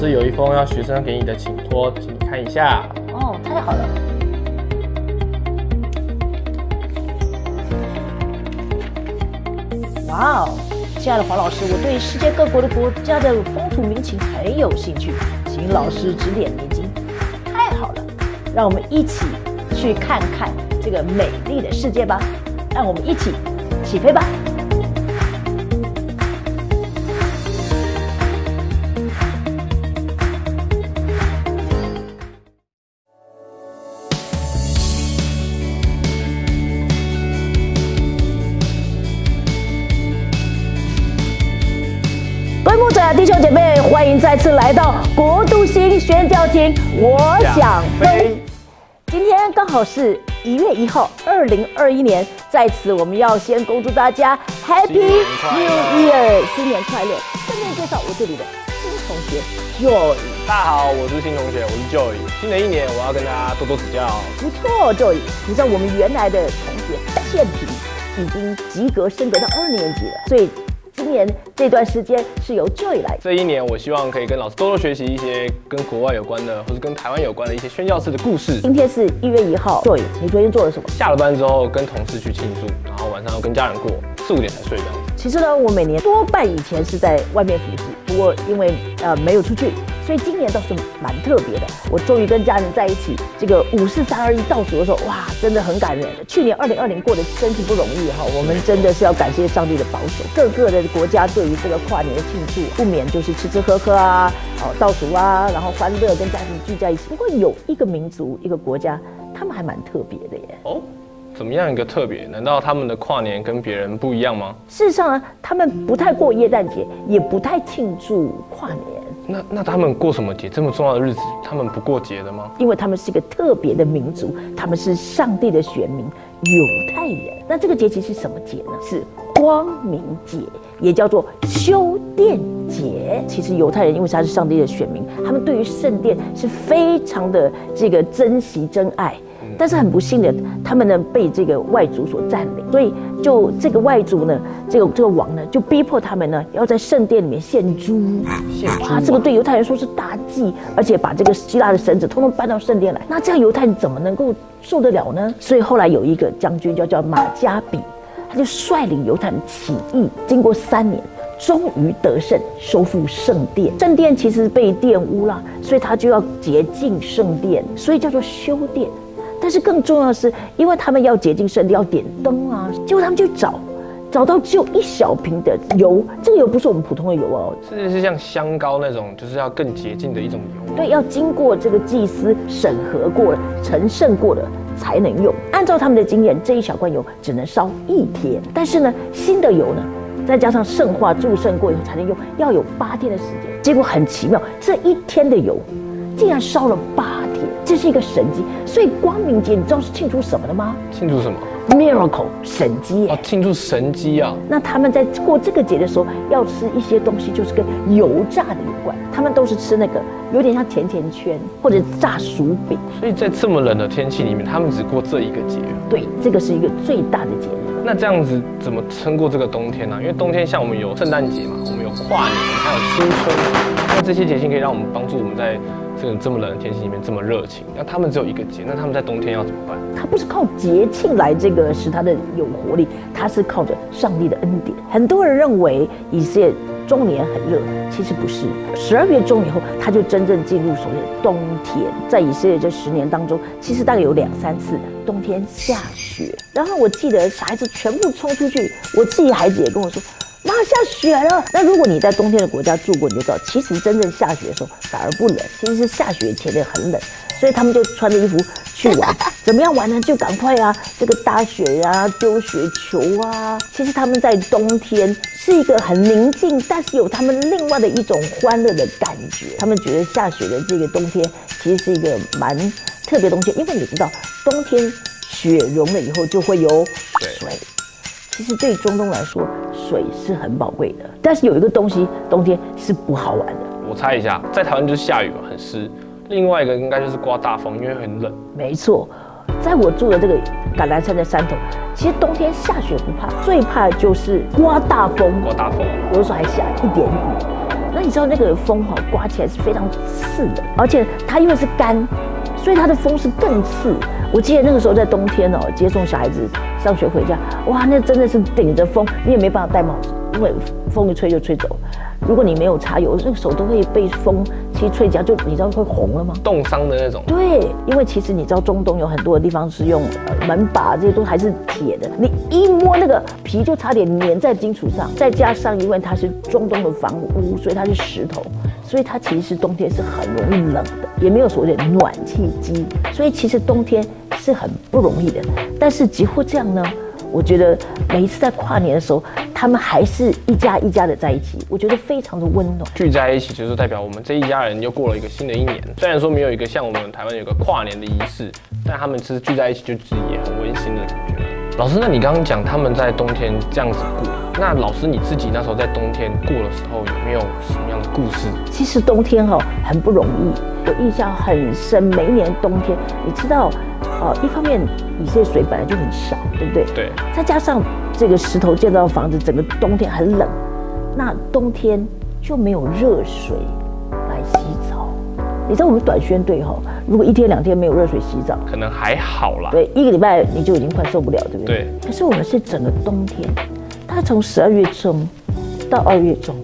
师有一封要学生给你的请托，请你看一下。哦，太好了。哇哦，亲爱的黄老师，我对世界各国的国家的风土民情很有兴趣，请老师指点迷津。太好了，让我们一起去看看这个美丽的世界吧。让我们一起起飞吧！各位牧者弟兄姐妹，欢迎再次来到国度新宣教厅。我想飞。今天刚好是一月一号，二零二一年，在此我们要先恭祝大家 Happy New Year，新年快乐！顺便介绍我这里的新同学 Joy。大家好，我是新同学，我是 Joy。新的一年，我要跟大家多多指教。不错，Joy，你知道我们原来的同学倩萍已经及格升格到二年级了，所以。今年这段时间是由 Joy 来。这一年，我希望可以跟老师多多学习一些跟国外有关的，或者跟台湾有关的一些宣教士的故事。今天是一月一号，Joy，你昨天做了什么？下了班之后跟同事去庆祝，然后晚上要跟家人过，四五点才睡的。其实呢，我每年多半以前是在外面服侍，不过因为呃没有出去。所以今年倒是蛮特别的，我终于跟家人在一起。这个五四三二一倒数的时候，哇，真的很感人。去年二零二零过得真是不容易哈，我们真的是要感谢上帝的保守。各个的国家对于这个跨年的庆祝，不免就是吃吃喝喝啊，哦倒数啊，然后欢乐跟家庭聚在一起。不过有一个民族一个国家，他们还蛮特别的耶。哦，怎么样一个特别？难道他们的跨年跟别人不一样吗？事实上呢，他们不太过耶诞节，也不太庆祝跨年。那那他们过什么节？这么重要的日子，他们不过节的吗？因为他们是一个特别的民族，他们是上帝的选民，犹太人。那这个节气是什么节呢？是光明节，也叫做修殿节。其实犹太人因为他是上帝的选民，他们对于圣殿是非常的这个珍惜珍爱。但是很不幸的，他们呢被这个外族所占领，所以就这个外族呢，这个这个王呢就逼迫他们呢要在圣殿里面献猪，献猪啊，这个对犹太人说是大忌，而且把这个希腊的神子通通搬到圣殿来，那这样犹太人怎么能够受得了呢？所以后来有一个将军叫叫马加比，他就率领犹太人起义，经过三年，终于得胜，收复圣殿。圣殿其实被玷污了，所以他就要洁净圣殿，所以叫做修殿。但是更重要的是，因为他们要洁净圣地，要点灯啊，结果他们就找，找到只有一小瓶的油，这个油不是我们普通的油哦，是是像香膏那种，就是要更洁净的一种油。对，要经过这个祭司审核过了、成圣过了才能用。按照他们的经验，这一小罐油只能烧一天，但是呢，新的油呢，再加上圣化祝圣过以后才能用，要有八天的时间。结果很奇妙，这一天的油竟然烧了八。这是一个神迹，所以光明节你知道是庆祝什么的吗？庆祝什么？Miracle 神机哦，庆祝神机啊！那他们在过这个节的时候，要吃一些东西，就是跟油炸的有关。他们都是吃那个有点像甜甜圈或者炸薯饼。所以在这么冷的天气里面，他们只过这一个节。对，这个是一个最大的节日。那这样子怎么撑过这个冬天呢？因为冬天像我们有圣诞节嘛，我们有跨年，还有新春，那这些节庆可以让我们帮助我们在。这个这么冷的天气里面这么热情，那他们只有一个节，那他们在冬天要怎么办？他不是靠节庆来这个使他的有活力，他是靠着上帝的恩典。很多人认为以色列中年很热，其实不是。十二月中以后，他就真正进入所谓的冬天。在以色列这十年当中，其实大概有两三次冬天下雪，然后我记得小孩子全部冲出去，我自己孩子也跟我说。妈，下雪了。那如果你在冬天的国家住过，你就知道，其实真正下雪的时候反而不冷，其实是下雪前的很冷。所以他们就穿着衣服去玩，怎么样玩呢？就赶快啊，这个打雪啊，丢雪球啊。其实他们在冬天是一个很宁静，但是有他们另外的一种欢乐的感觉。他们觉得下雪的这个冬天其实是一个蛮特别的冬天，因为你知道，冬天雪融了以后就会有水。其实对中东来说，水是很宝贵的。但是有一个东西，冬天是不好玩的。我猜一下，在台湾就是下雨嘛，很湿。另外一个应该就是刮大风，因为很冷。没错，在我住的这个橄榄山的山头，其实冬天下雪不怕，最怕的就是刮大风，刮大风，有的时候还下一点雨。那你知道那个风哈刮起来是非常刺的，而且它因为是干，所以它的风是更刺。我记得那个时候在冬天哦，接送小孩子上学回家，哇，那真的是顶着风，你也没办法戴帽子，因为风一吹就吹走。如果你没有擦油，那个手都会被风其实吹夹，就你知道会红了吗？冻伤的那种。对，因为其实你知道中东有很多的地方是用门把，这些都还是铁的，你一摸那个皮就差点粘在金属上。再加上因为它是中东的房屋，所以它是石头，所以它其实冬天是很容易冷的，也没有所谓的暖气机，所以其实冬天是很不容易的。但是几乎这样呢？我觉得每一次在跨年的时候，他们还是一家一家的在一起，我觉得非常的温暖。聚在一起就是代表我们这一家人又过了一个新的一年。虽然说没有一个像我们台湾有个跨年的仪式，但他们其实聚在一起就是也很温馨的感觉。老师，那你刚刚讲他们在冬天这样子过，那老师你自己那时候在冬天过的时候有没有什么样的故事？其实冬天哈很不容易，我印象很深。每一年冬天，你知道，呃，一方面。以色列水本来就很少，对不对？对。再加上这个石头建造的房子，整个冬天很冷，那冬天就没有热水来洗澡。你知道我们短宣队哈，如果一天两天没有热水洗澡，可能还好啦。对，一个礼拜你就已经快受不了，对不对？对。可是我们是整个冬天，大概从十二月中到二月中，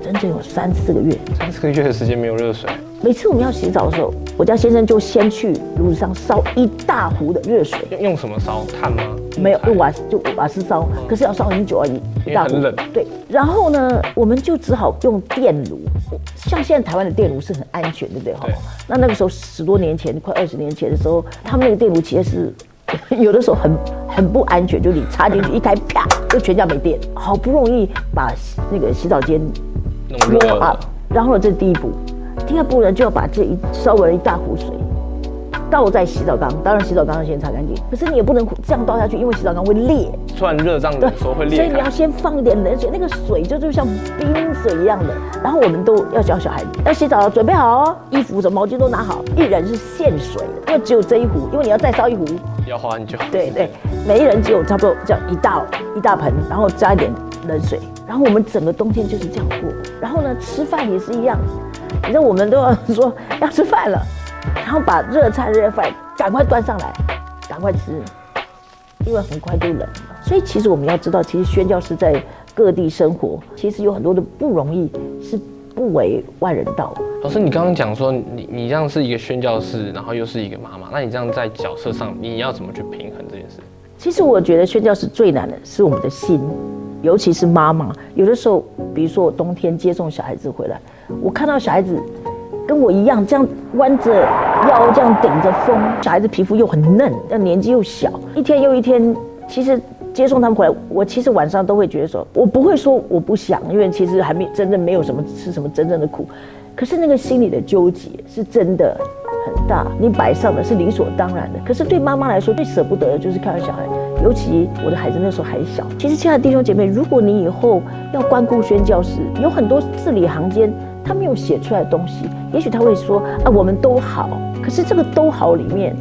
整整有三四个月，三四个月的时间没有热水。每次我们要洗澡的时候，我家先生就先去炉子上烧一大壶的热水。用什么烧？炭吗？没有，用瓦就瓦斯烧，可是要烧很久而已。一大壶。对。然后呢，我们就只好用电炉。像现在台湾的电炉是很安全，对不对？哈。那那个时候十多年前，快二十年前的时候，他们那个电炉其实是有的时候很很不安全，就你插进去一开，啪，就全家没电。好不容易把那个洗澡间弄热了，然后这是第一步。第二步呢，就要把这一烧完一大壶水倒在洗澡缸，当然洗澡缸要先擦干净。可是你也不能这样倒下去，因为洗澡缸会裂，突然热胀冷缩会裂。所以你要先放一点冷水，那个水就就像冰水一样的。然后我们都要教小孩要洗澡了，准备好哦，衣服什么毛巾都拿好，一人是限水的，因为只有这一壶，因为你要再烧一壶要花很久。对对，每一人只有差不多这样一大一大盆，然后加一点冷水，然后我们整个冬天就是这样过。然后呢，吃饭也是一样。反正我们都要说要吃饭了，然后把热菜热饭赶快端上来，赶快吃，因为很快就冷了。所以其实我们要知道，其实宣教师在各地生活，其实有很多的不容易，是不为外人道。老师，你刚刚讲说你你这样是一个宣教师，然后又是一个妈妈，那你这样在角色上，你要怎么去平衡这件事？其实我觉得宣教师最难的是我们的心。尤其是妈妈，有的时候，比如说我冬天接送小孩子回来，我看到小孩子跟我一样这样弯着腰，这样顶着风，小孩子皮肤又很嫩，但年纪又小，一天又一天，其实接送他们回来，我其实晚上都会觉得说，我不会说我不想，因为其实还没真正没有什么吃什么真正的苦，可是那个心里的纠结是真的。很大，你摆上的是理所当然的。可是对妈妈来说，最舍不得的就是看到小孩，尤其我的孩子那时候还小。其实，亲爱的弟兄姐妹，如果你以后要关顾宣教师，有很多字里行间他没有写出来的东西，也许他会说啊，我们都好。可是这个都好里面，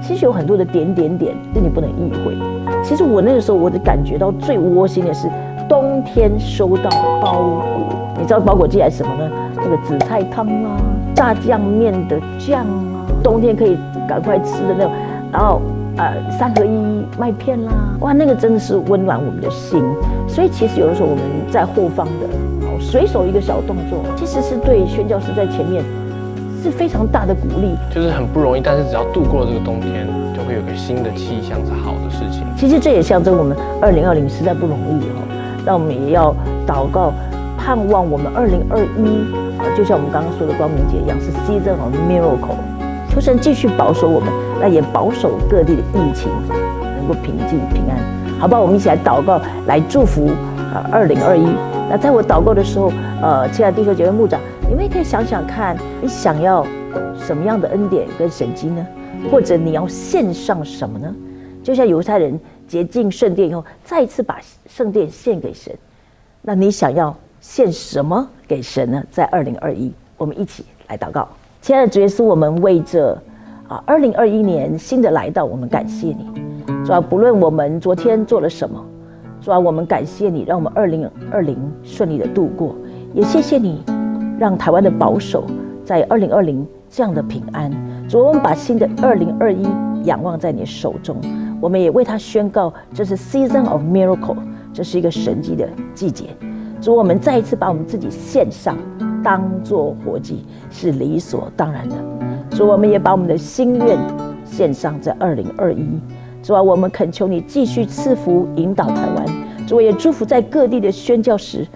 其实有很多的点点点，是你不能意会。其实我那个时候，我的感觉到最窝心的是冬天收到包裹，你知道包裹寄来什么呢？这个紫菜汤啊，炸酱面的酱啊。冬天可以赶快吃的那种，然后呃三合一麦片啦，哇，那个真的是温暖我们的心。所以其实有的时候我们在后方的，随手一个小动作，其实是对宣教师在前面是非常大的鼓励。就是很不容易，但是只要度过了这个冬天，就会有个新的气象，是好的事情。其实这也象征我们二零二零实在不容易哦，那我们也要祷告，盼望我们二零二一啊，就像我们刚刚说的光明节一样，是 season of miracle。求神继续保守我们，那也保守各地的疫情能够平静平安，好吧？我们一起来祷告，来祝福啊，二零二一。那在我祷告的时候，呃，亲爱的弟兄姐妹、牧长，你们也可以想想看，你想要什么样的恩典跟神迹呢？或者你要献上什么呢？就像犹太人洁净圣殿以后，再一次把圣殿献给神，那你想要献什么给神呢？在二零二一，我们一起来祷告。亲爱的主耶稣，我们为着啊，二零二一年新的来到，我们感谢你。主啊，不论我们昨天做了什么，主啊，我们感谢你，让我们二零二零顺利的度过，也谢谢你，让台湾的保守在二零二零这样的平安。主，我们把新的二零二一仰望在你手中，我们也为他宣告，这是 season of miracle，这是一个神迹的季节。主，我们再一次把我们自己献上，当做活祭，是理所当然的。主，我们也把我们的心愿献上在二零二一。主啊，我们恳求你继续赐福引导台湾。主也祝福在各地的宣教时，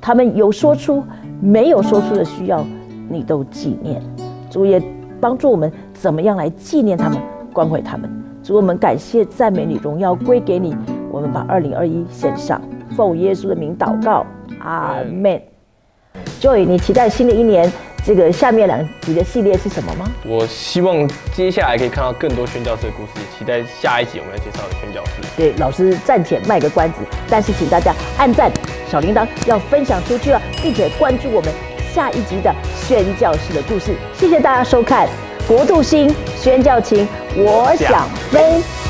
他们有说出没有说出的需要，你都纪念。主也帮助我们怎么样来纪念他们，关怀他们。主，我们感谢赞美你，荣耀归给你。我们把二零二一献上，奉耶稣的名祷告，阿门。Joy，你期待新的一年这个下面两集的系列是什么吗？我希望接下来可以看到更多宣教师的故事，期待下一集我们要介绍的宣教师。对，老师暂且卖个关子，但是请大家按赞、小铃铛要分享出去了，并且关注我们下一集的宣教师的故事。谢谢大家收看《国度星宣教情》，我想飞。